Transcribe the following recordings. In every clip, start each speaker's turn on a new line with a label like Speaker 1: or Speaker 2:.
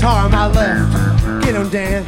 Speaker 1: guitar on my left. Get him, Dan.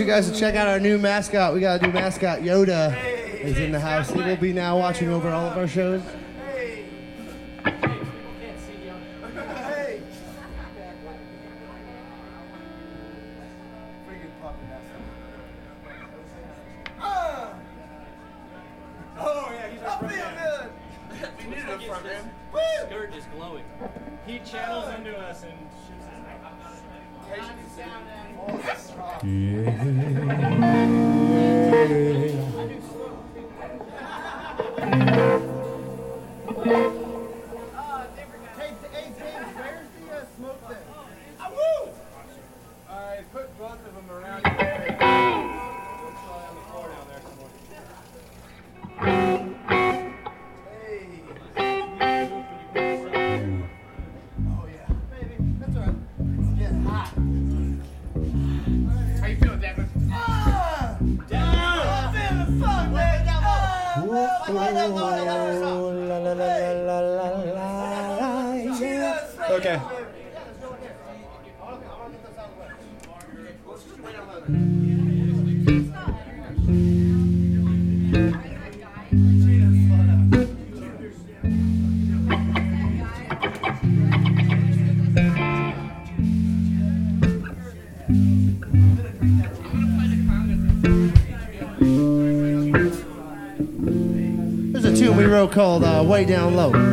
Speaker 1: you guys
Speaker 2: to
Speaker 1: check out our new mascot. We got a new mascot, Yoda, is in the house. He will be now watching over all of our shows. girl called uh, Way Down Low.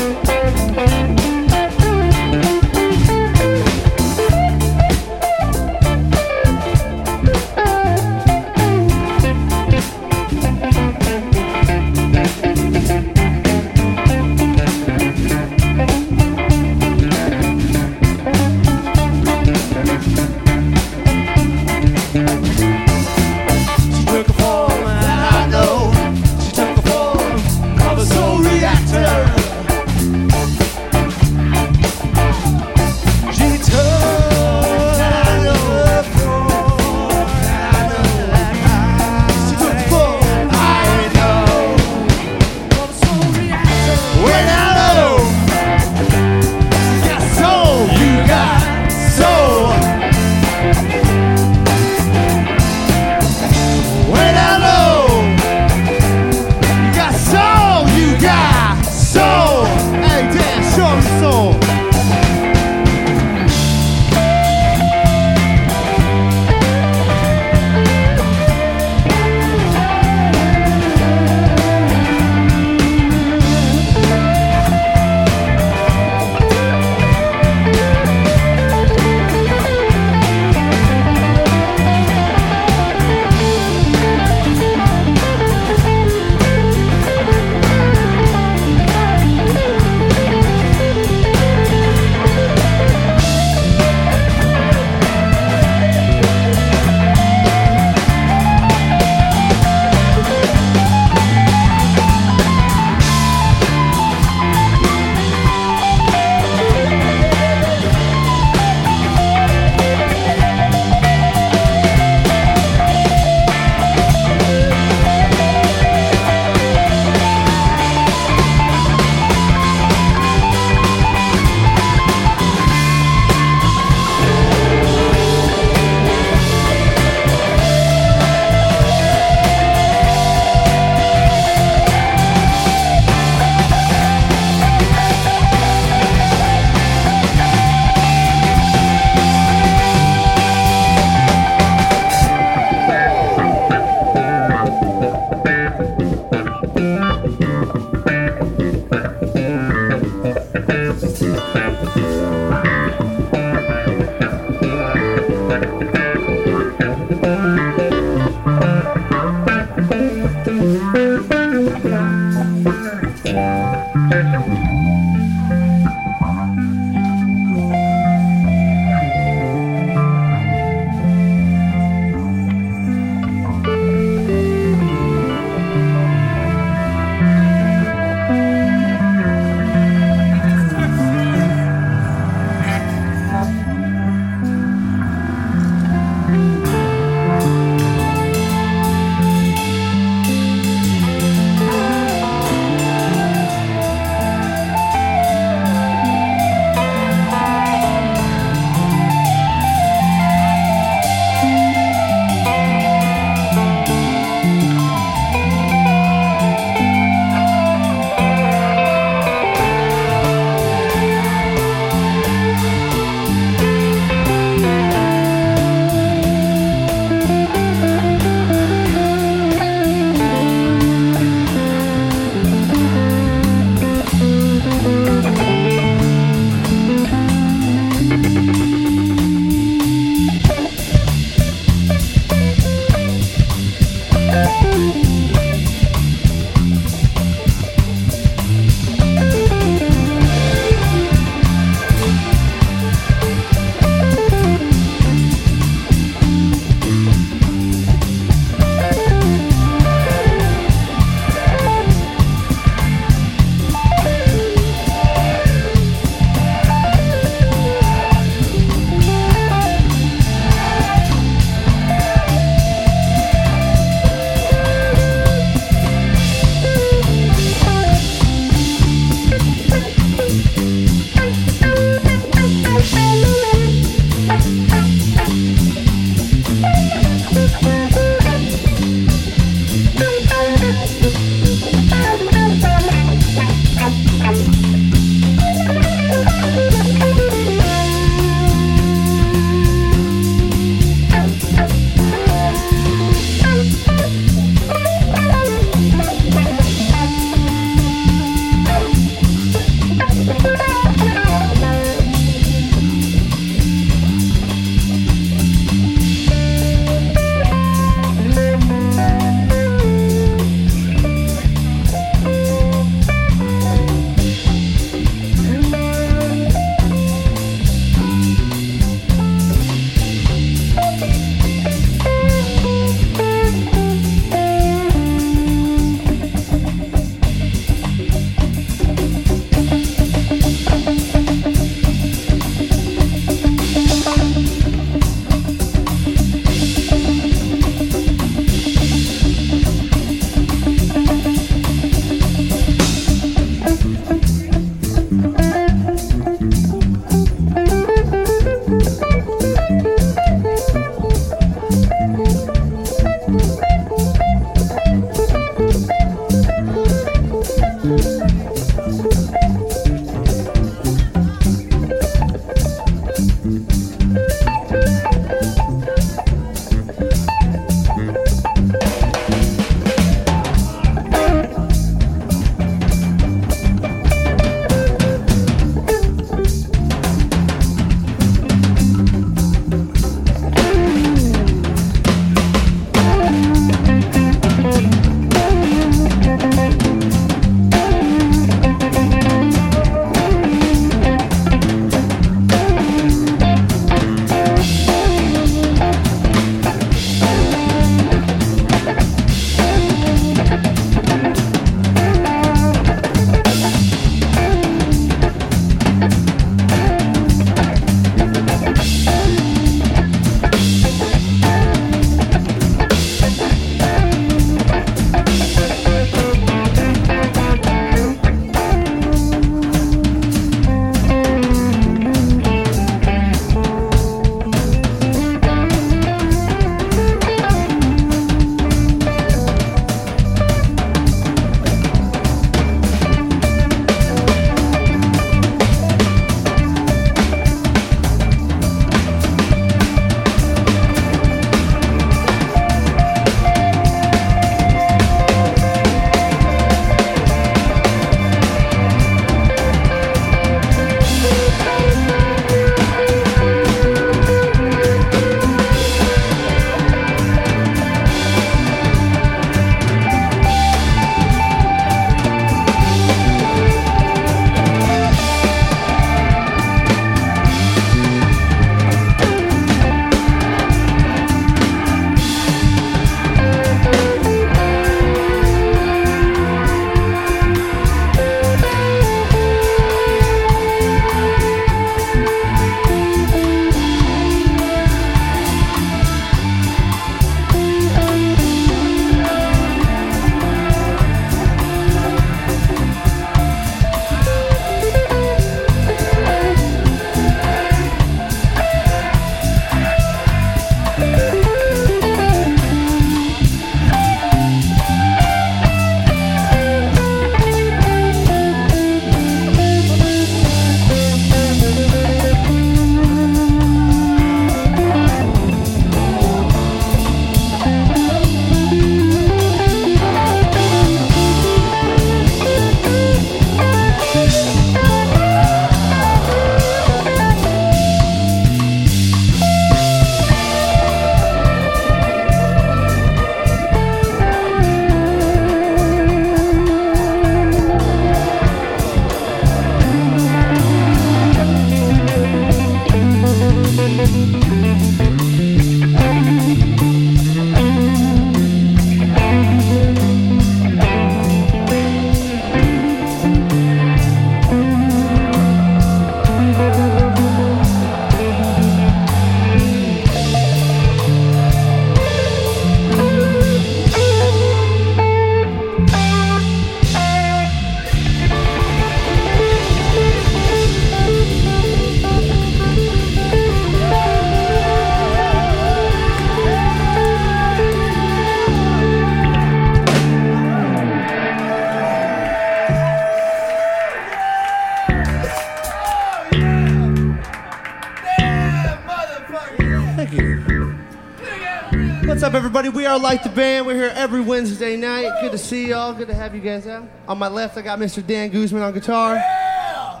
Speaker 1: Everybody? We are Light the Band. We're here every Wednesday night. Good to see y'all. Good to have you guys out. On my left, I got Mr. Dan Guzman on guitar. Yeah!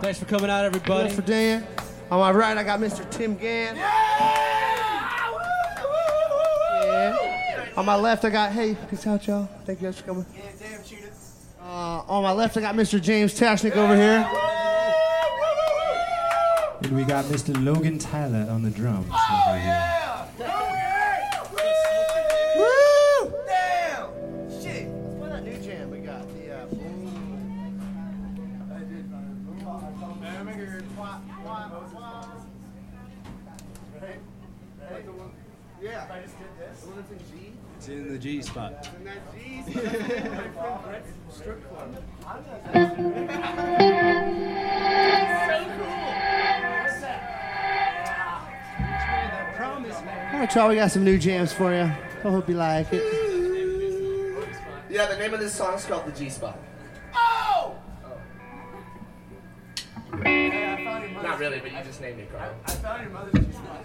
Speaker 3: Thanks for coming out, everybody.
Speaker 1: up for Dan. On my right, I got Mr. Tim Gann. Yeah. On my left, I got, hey, peace out, y'all. Thank you guys for coming. Yeah, damn Uh, on my left, I got Mr. James Tashnik over here.
Speaker 2: And we got Mr. Logan Tyler on the drums over here.
Speaker 1: The G
Speaker 2: spot.
Speaker 1: In that G. Strip club. All right, y'all, we got some new jams for you. I hope you like it.
Speaker 4: Yeah, the name of this song is called The G Spot.
Speaker 5: Oh!
Speaker 4: Not really, but you just named it, Carl.
Speaker 5: I found your mother's G spot.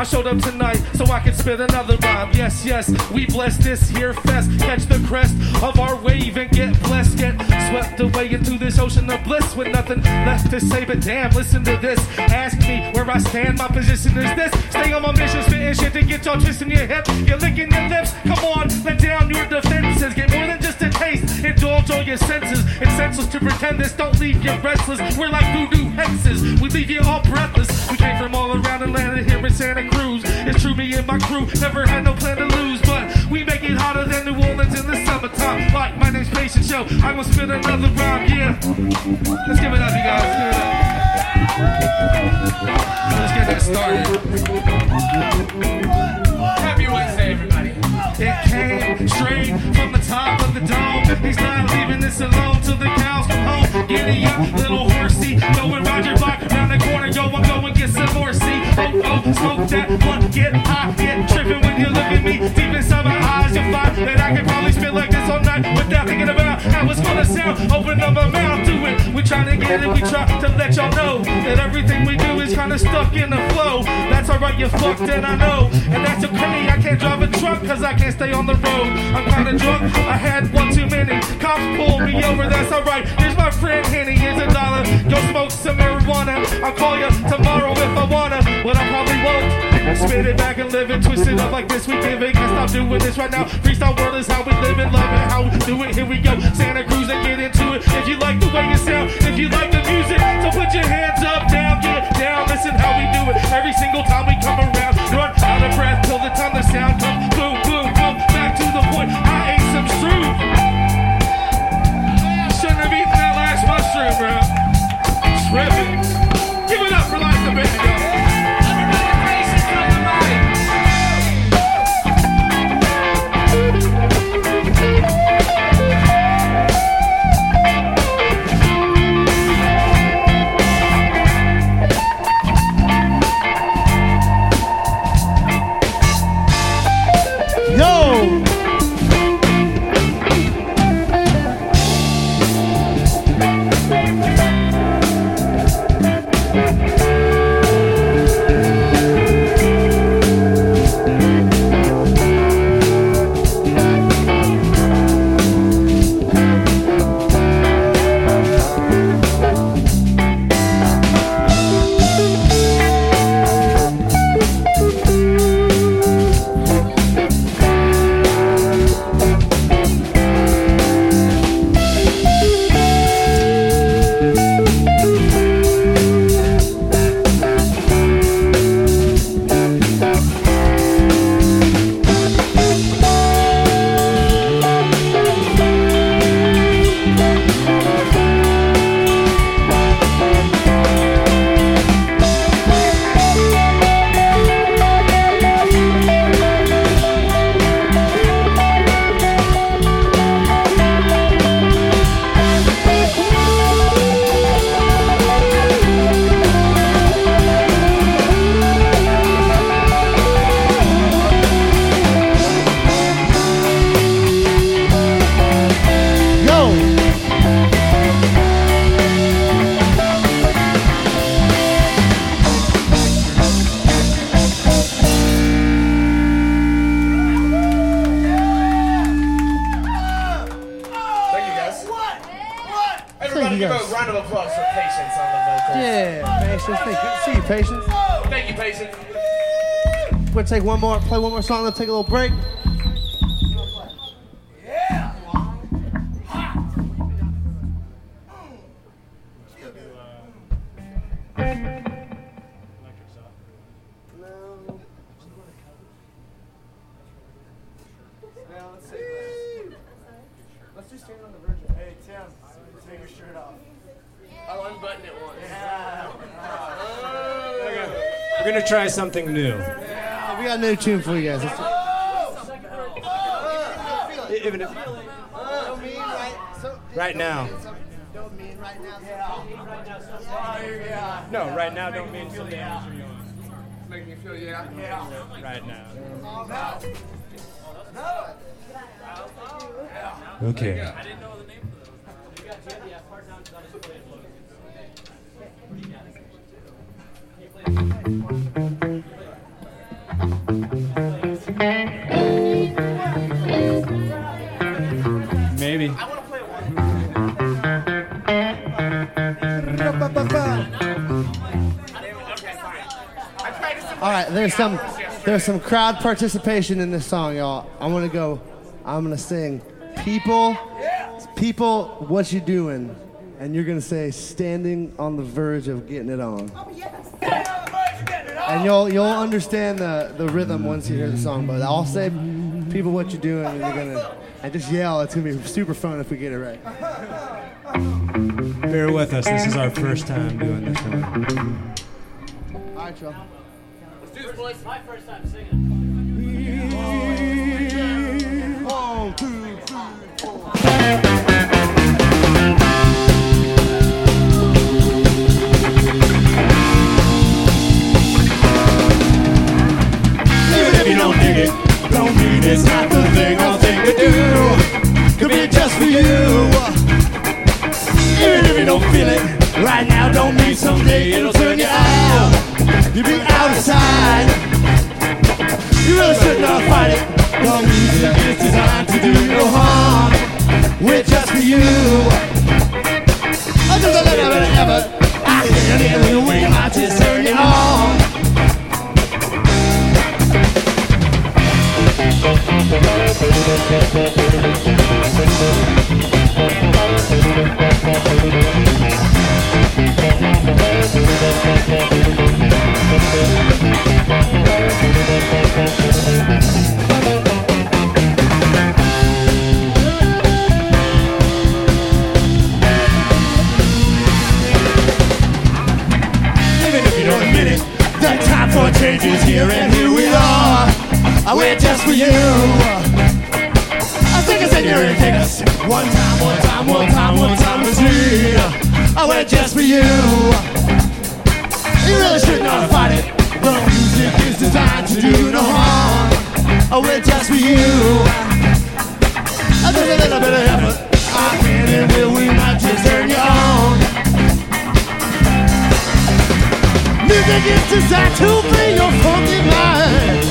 Speaker 1: I
Speaker 5: showed up tonight so I could spit another rhyme. Yes, yes, we bless this here fest. Catch the crest of our wave and get blessed. Get swept away into this ocean of bliss with nothing left to say. But damn, listen to this. Ask me where I stand. My position is this. Stay on my mission, spitting shit to get y'all twisting your hip. You're licking your lips. Come on, let down your defenses. Get more than just a taste. Indulge all your senses. It's senseless to pretend this. Don't leave you restless. We're like voodoo hexes. We leave you all breathless. We came from all around landed here in Santa Cruz. It's true, me and my crew never had no plan to lose, but we make it hotter than New Orleans in the summertime. Like my name's Patience Show. I'm gonna spit another rhyme, yeah. Let's give it up, you guys. Let's. Let's get that started.
Speaker 3: Happy Wednesday, everybody.
Speaker 5: It came straight from the top of the dome. He's not leaving this alone till the cows come home. Giddy up, little horsey. Going round your block, round the corner. Yo, I'm going get some more. See, oh, oh, smoke that one. Get high, get tripping when you look at me. Deep inside my eyes, you'll find that I can probably spit like this all night without thinking about how it's gonna sound. Open up my mouth, do it. We try to get it, we try to let y'all know that everything we do is kinda stuck in the flow. That's alright, you're fucked, and I know. And that's okay, I can't drive a truck cause I can't stay on the road. I'm kinda drunk, I had one too many. Cops pulled me over, that's alright. Here's my friend Henny, here's a dollar. Go smoke some marijuana. I'll call you tomorrow if I wanna, but I probably won't. Spit it back and live it, twist it up like this. We give it, can't stop doing this right now. Freestyle world is how we live it, love it, how we do it. Here we go, Santa Cruz and get into it. If you like the way you sound, if you like the music, so put your hands up, down, get down. Listen how we do it every single time we come around. Run out of breath till the time the sound comes. Boom, To the point. I ate some shroom. Shouldn't have eaten that last mushroom, bro. Tripping.
Speaker 1: One more, song, then take a little break.
Speaker 5: Let's just stand on the virgin. Hey, Tim, take your shirt off.
Speaker 3: I'll unbutton it once.
Speaker 2: We're gonna try something new.
Speaker 1: Got a new tune for you guys. Let's-
Speaker 2: Even if- right now.
Speaker 6: No, right now don't mean someday.
Speaker 7: Make me feel yeah. Yeah.
Speaker 6: Right now.
Speaker 2: Okay.
Speaker 4: There's some there's some crowd participation in this song, y'all. I'm gonna go. I'm gonna sing, people, people, what you doing? And you're gonna say, standing on the verge of getting it on. Oh, and you'll you'll understand the, the rhythm once you hear the song. But I'll say, people, what you doing? And you're gonna and just yell. It's gonna be super fun if we get it right.
Speaker 2: Bear with us. This is our first time doing this one.
Speaker 4: All right, y'all.
Speaker 6: My first time singing.
Speaker 4: One, two, three, four.
Speaker 1: Even if you don't dig it, don't mean it's not the thing or thing to do. Could be just for you. Even if you don't feel it right now, don't mean someday it'll turn you out. You'll be outside. of. You really should not fight it. The music is designed to do no harm. We're just for you. I just never, never, never. I can't even we might just turn you on. Even one time, for changes here and here we are. I were just for you. I'll tell the story and take us one time, one time, one time to see. I wait just for you. You really should not fight it. The music is designed to do no harm. Oh, I wait just for you. Just a little bit of effort. I can and will we might just turn you on. Music is designed to free your funky mind.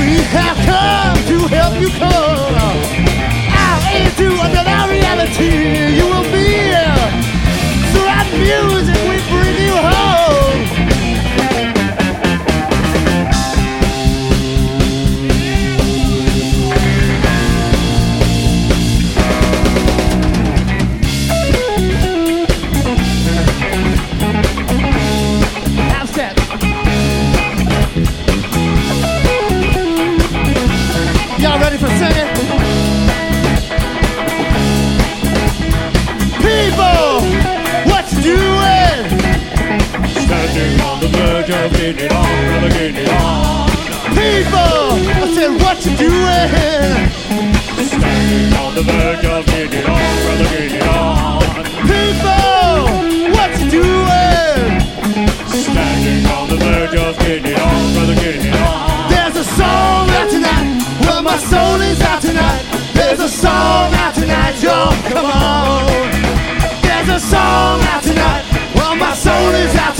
Speaker 1: We have come to help you come out into another reality. You will be surrounded music. We bring Y'all ready for singing? Standing on the verge of getting on, brother, getting it on. People, I said, what you doing? Standing on the verge of getting it on, brother, getting it on. People, what you doing? Standing on the verge of getting it on, brother, getting it on. There's a song out tonight. Well, my soul is out tonight. There's a song out tonight, y'all. Come on. There's a song out tonight. Well, my soul is out tonight.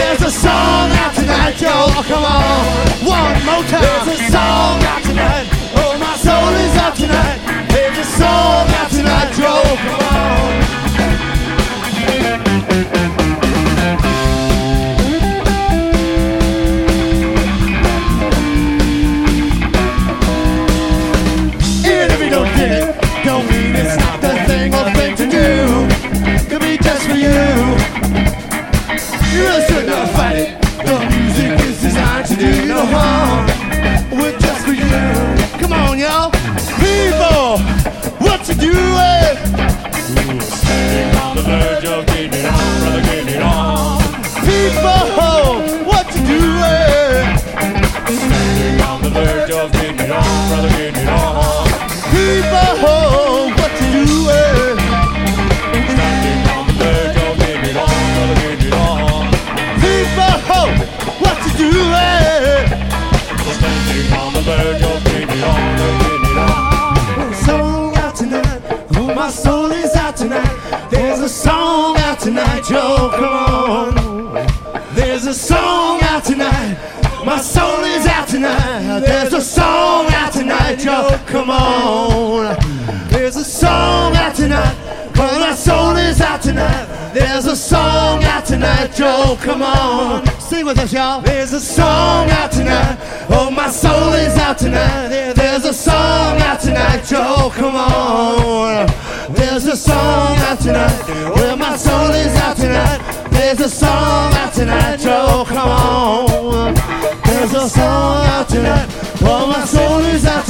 Speaker 1: There's a song out tonight, y'all. Oh, come on. One more time. There's a song out tonight. Oh, my soul is out tonight. There's a song out tonight, y'all. Oh, come on. did it all, brother. On. There's a song out tonight, cause my soul is out tonight. There's a song out tonight, Joe, come on. Sing with us, y'all. There's a song out tonight, oh, my soul is out tonight. There's a song out tonight, Joe, come on. There's a song out tonight, well, my soul is out tonight. There's a song out tonight, Joe, come on. There's a song out tonight, oh, my soul is out tonight.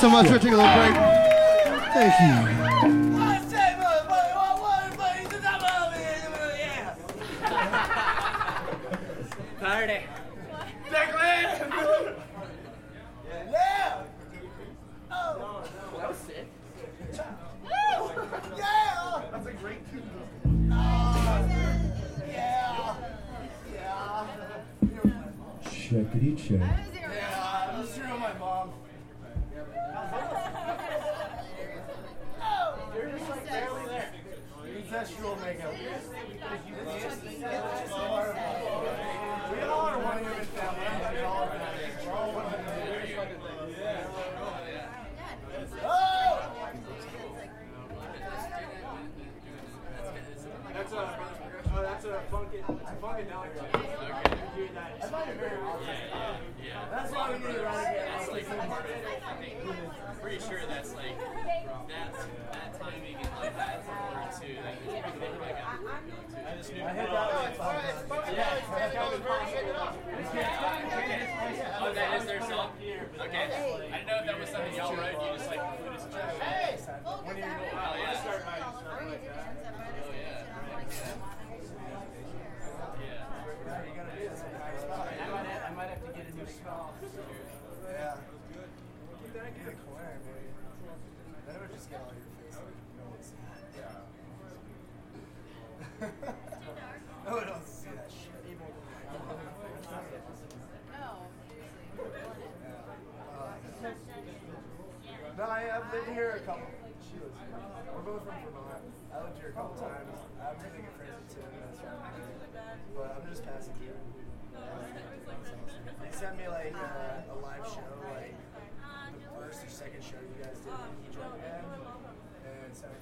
Speaker 4: so much for taking a little break. Thank you.
Speaker 2: Checkity check.
Speaker 8: That's a, oh, that's a funky, it's a funkadelic. You hear that? I find it very awesome. That's why we need to run again.
Speaker 6: That's like part of it. I think. I'm pretty sure that's like that that timing and like that order too. Like it's pretty good. Like I just knew.
Speaker 8: I hit that one.
Speaker 6: Oh, that is their song. Okay. I didn't know if that was something y'all wrote. You just like included some. Hey.
Speaker 8: When you
Speaker 6: Oh yeah.
Speaker 8: start by just start like that.
Speaker 6: Oh yeah. Yeah.
Speaker 8: You gotta do this. I might have, I might have to get a new straw. Yeah. Keep that in the corner, baby. Then it would just get all your face. Yeah. No, I don't see that shit. No, I, I've lived here a couple. She lives here. We're both from Vermont. I lived here a couple times. I'm really good friends with Tim. But I'm just passing through. They sent me like uh, a live show, like the first or second show you guys did he joined and it sounded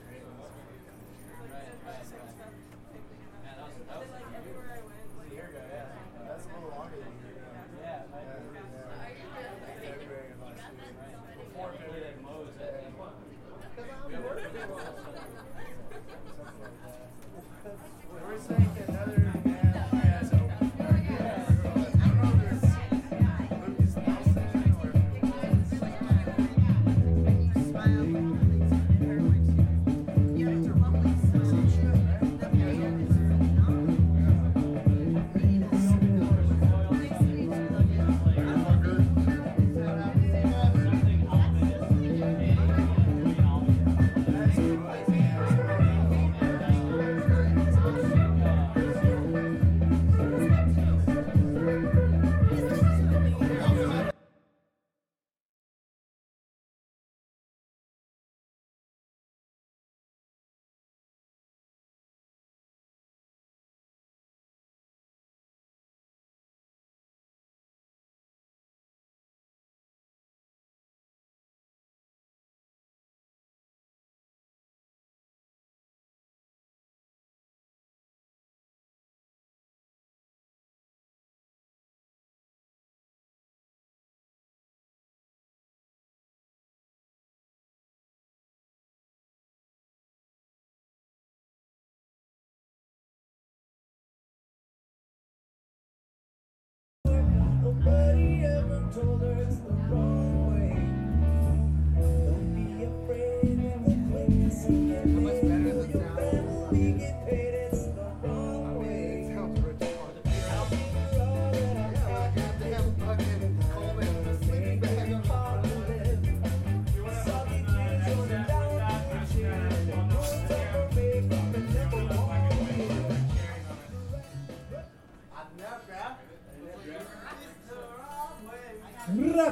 Speaker 8: That's a little longer than a Nobody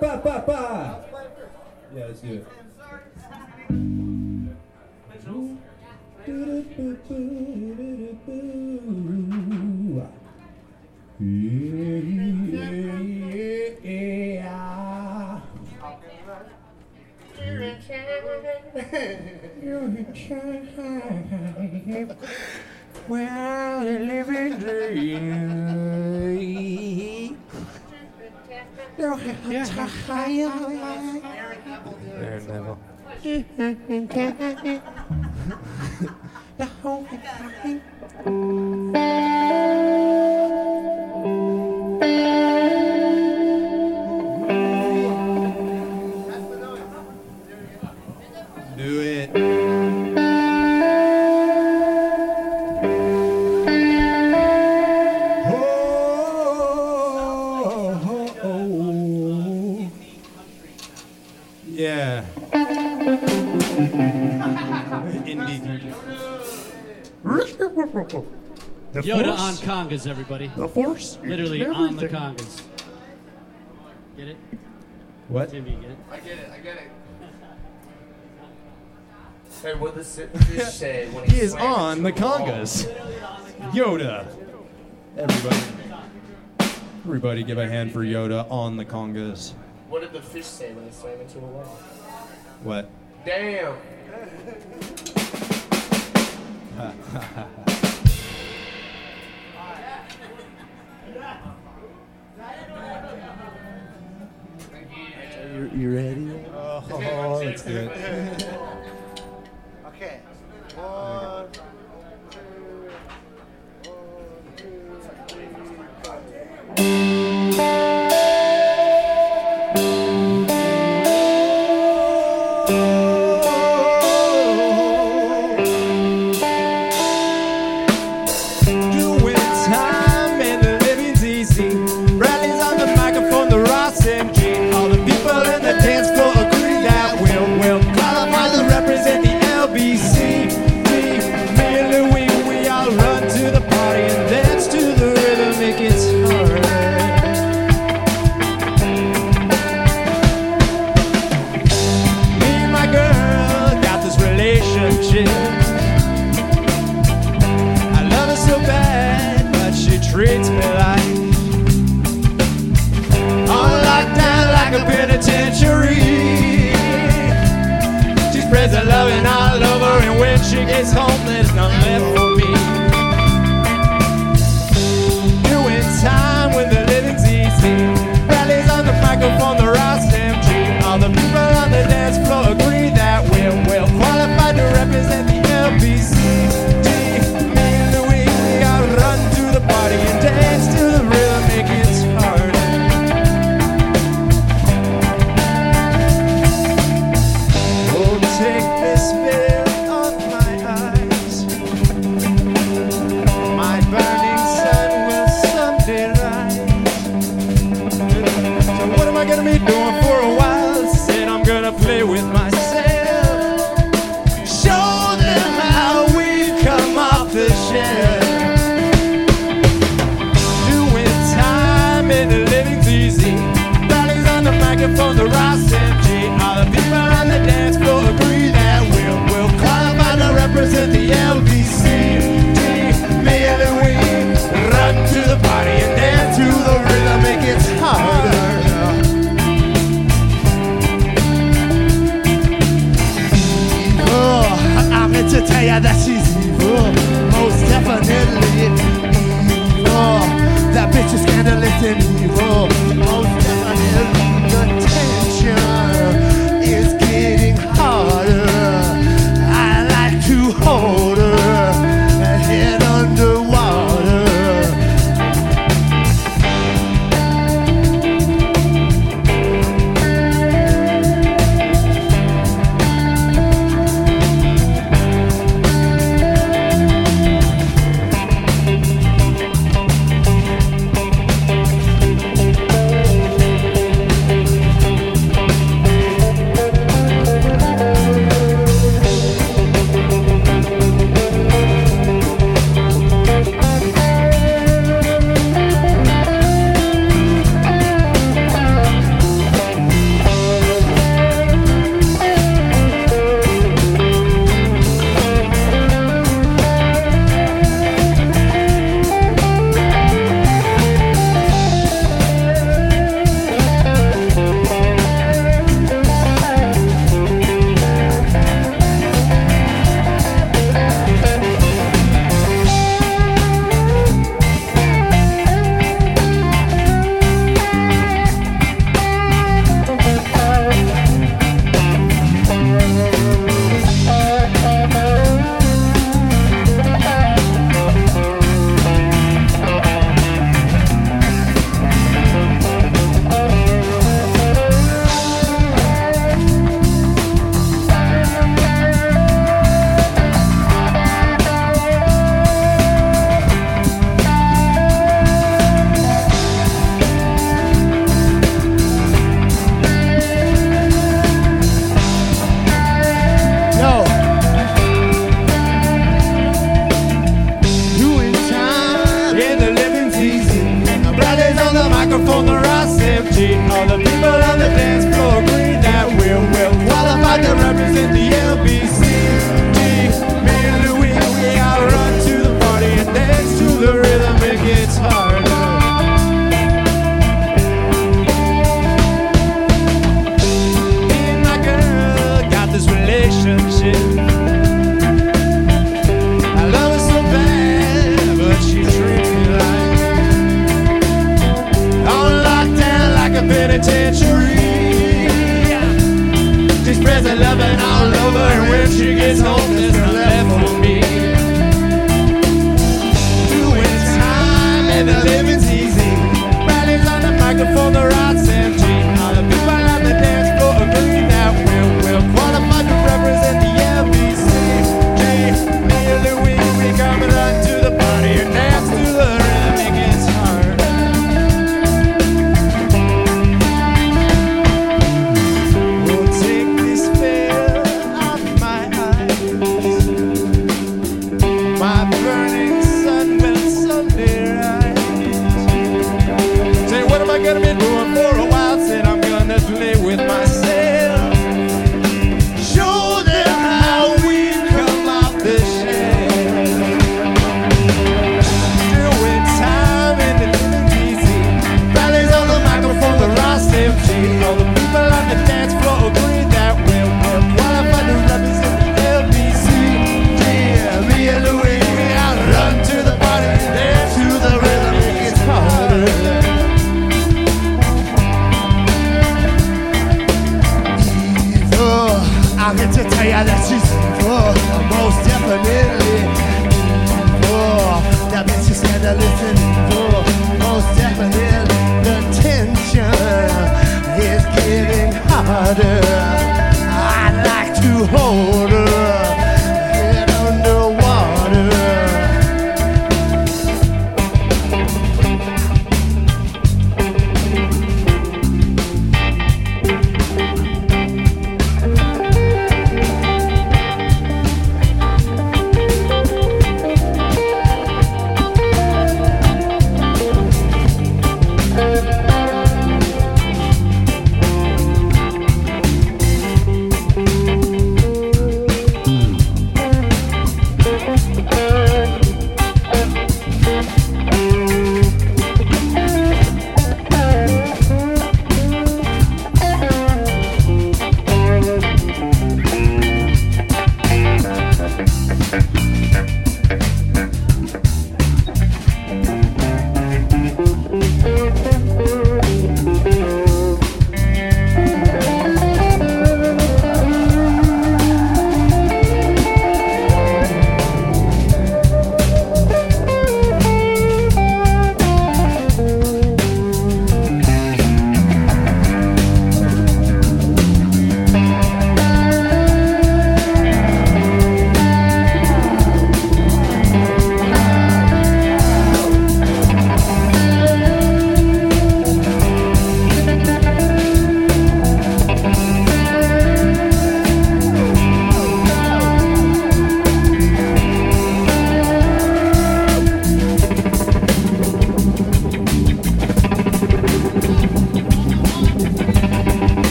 Speaker 2: Ra-ba-ba-ba. Yeah, let's do it. Yeah. Well, the living dream. There, Neville. Do it.
Speaker 6: The Yoda on congas, everybody.
Speaker 9: The Force.
Speaker 6: Literally on the congas. Get it?
Speaker 2: What?
Speaker 6: Tim, you get it?
Speaker 4: I get it. I get it. Hey, what does the fish say when he,
Speaker 2: He is on the
Speaker 4: into a wall?
Speaker 2: congas. Yoda. Everybody. Everybody give a hand for Yoda on the congas.
Speaker 4: What did the fish say when he slammed into a wall?
Speaker 2: What?
Speaker 4: Damn.
Speaker 1: You, you ready?
Speaker 2: Oh, let's do it.
Speaker 1: Okay. One,
Speaker 2: Doing yeah,
Speaker 9: that she's evil. Most definitely evil. That bitch is scandalous and evil.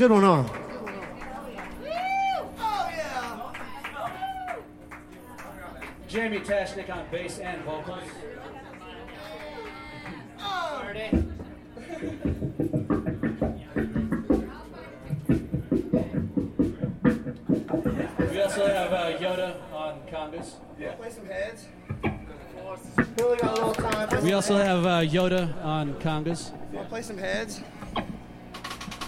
Speaker 9: good one huh?
Speaker 6: Jamie Tashnik on bass and vocals. we also have uh, Yoda on congas. Yeah.
Speaker 8: Play some heads.
Speaker 6: We also have uh, Yoda on congas.
Speaker 8: Wanna play some heads?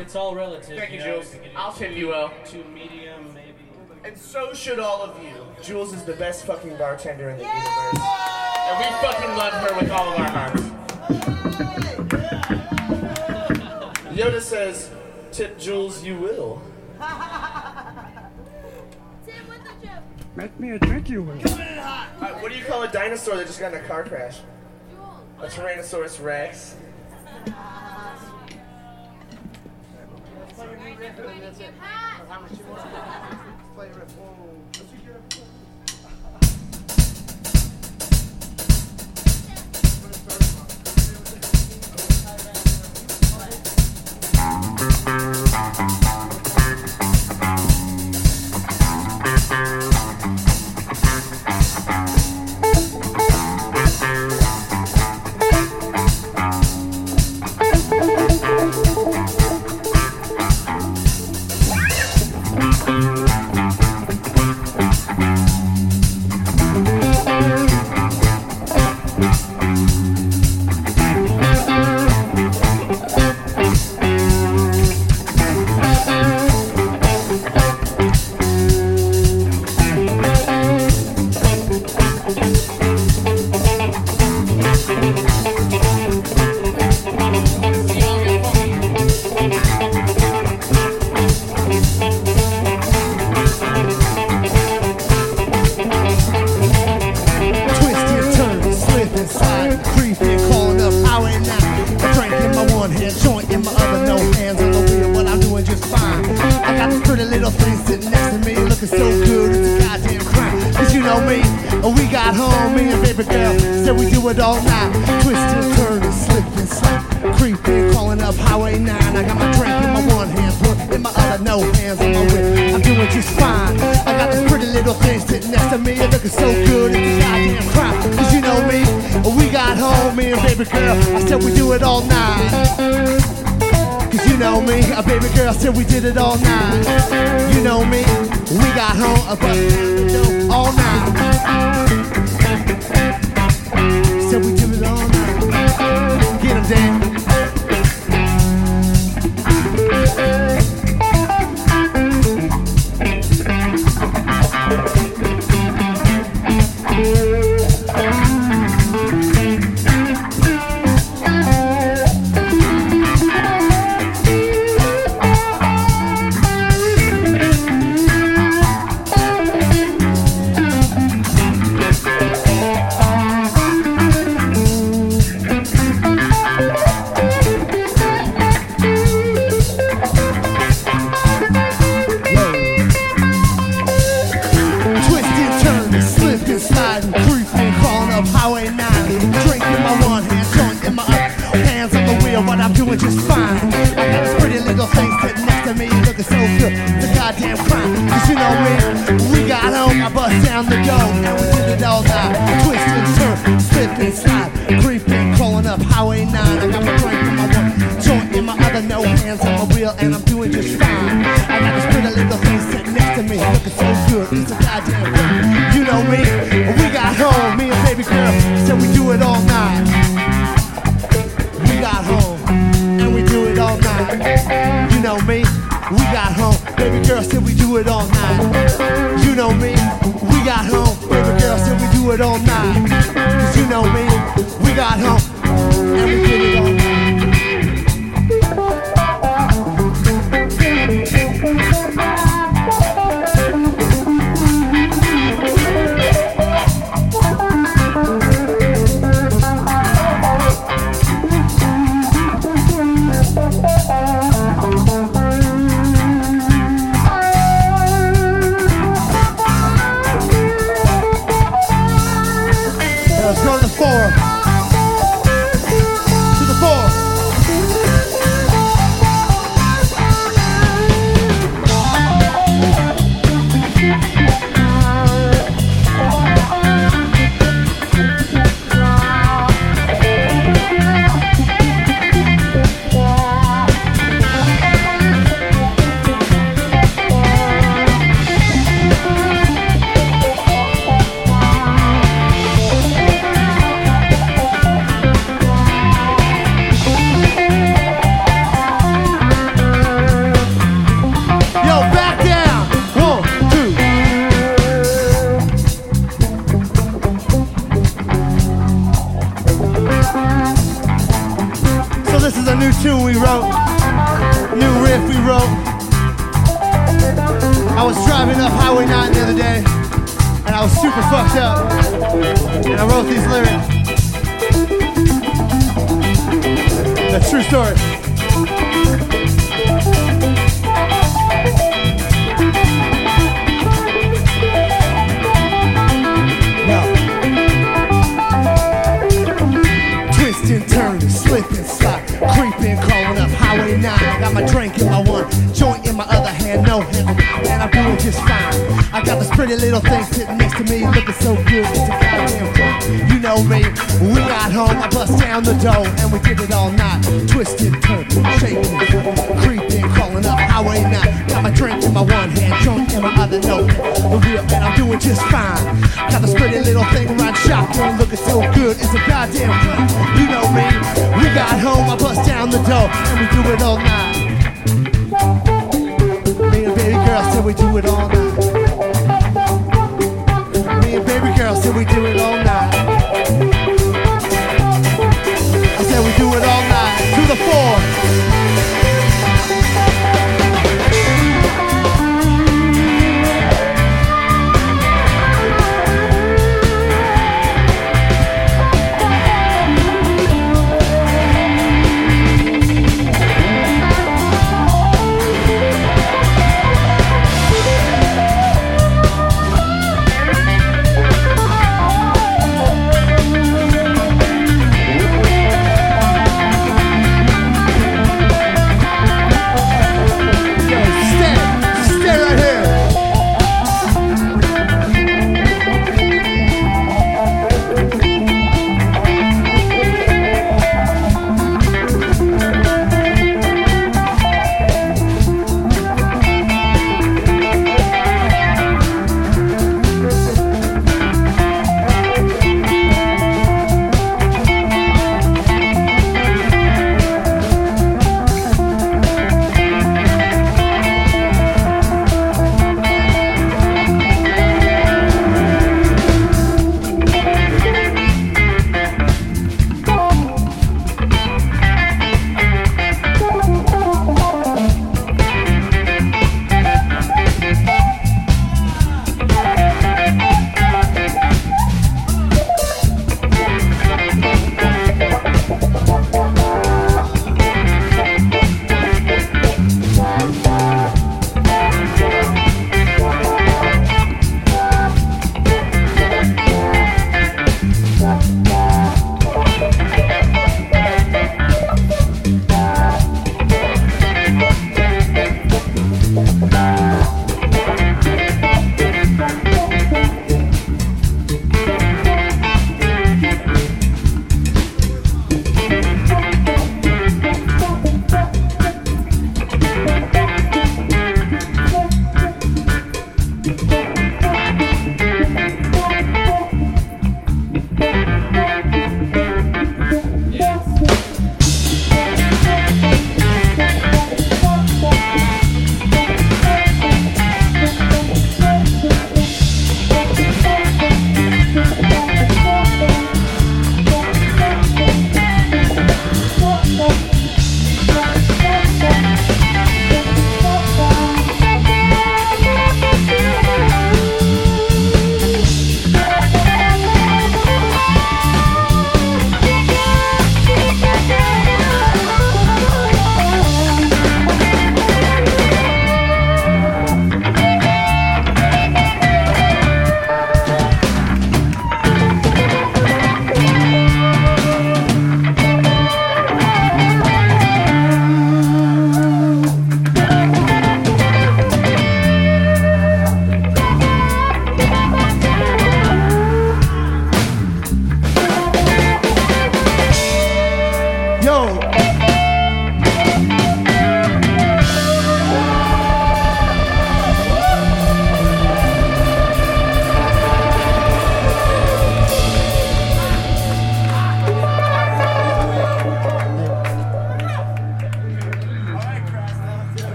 Speaker 6: It's all relative.
Speaker 4: Thank you, Jules. I'll tip you well.
Speaker 6: To medium, maybe.
Speaker 4: And so should all of you. Jules is the best fucking bartender in the Yay! universe. And we fucking love her with all of our hearts. Yoda says, tip Jules, you will.
Speaker 10: Make me a drink, you will.
Speaker 4: Uh, what do you call a dinosaur that just got in a car crash? A Tyrannosaurus Rex.
Speaker 1: and then that's it. How much you want. Play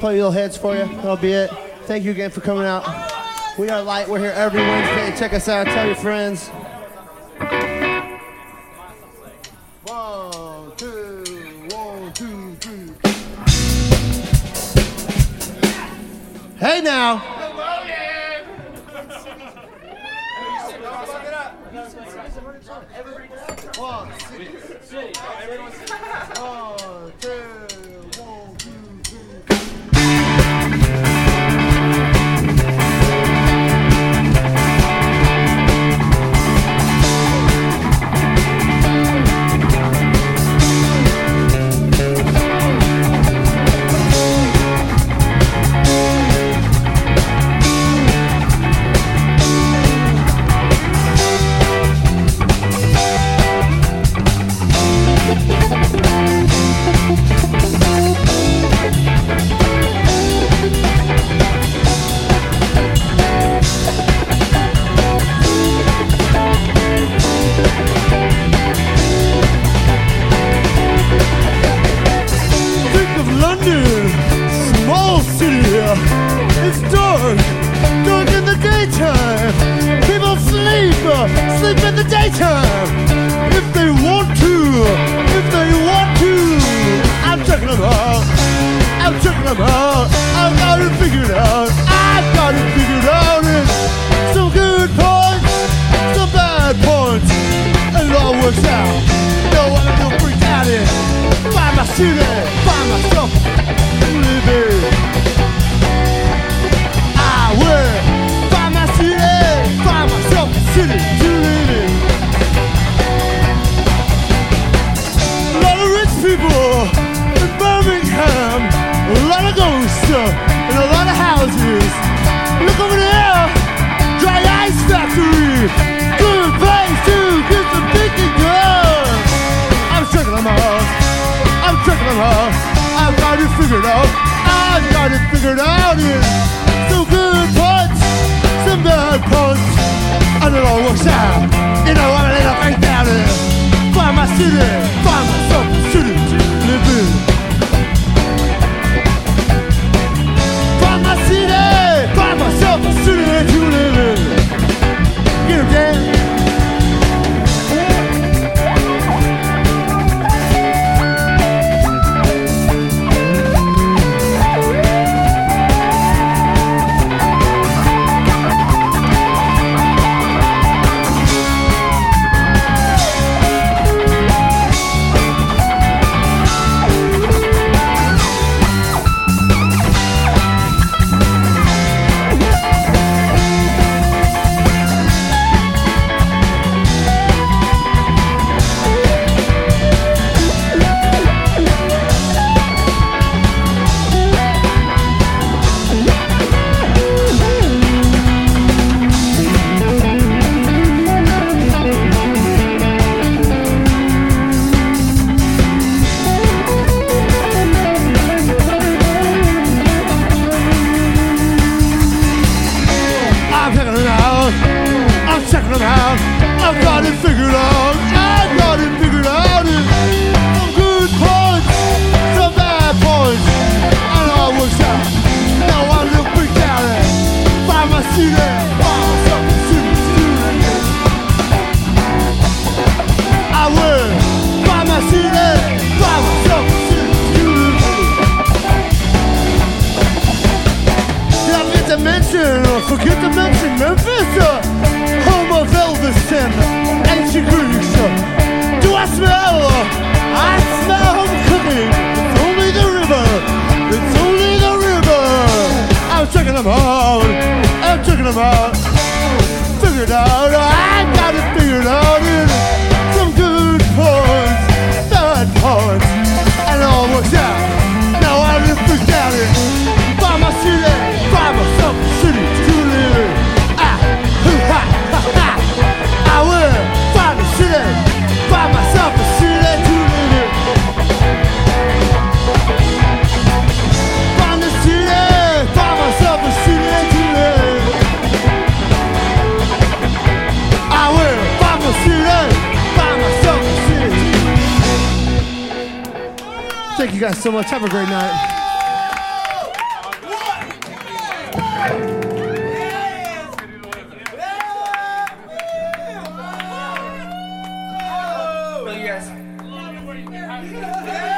Speaker 1: play little heads for you. That'll be it. Thank you again for coming out. We are light. We're here every Wednesday. Check us out. Tell your friends. pizza, endnu under lidt af bankdærne fra mig side.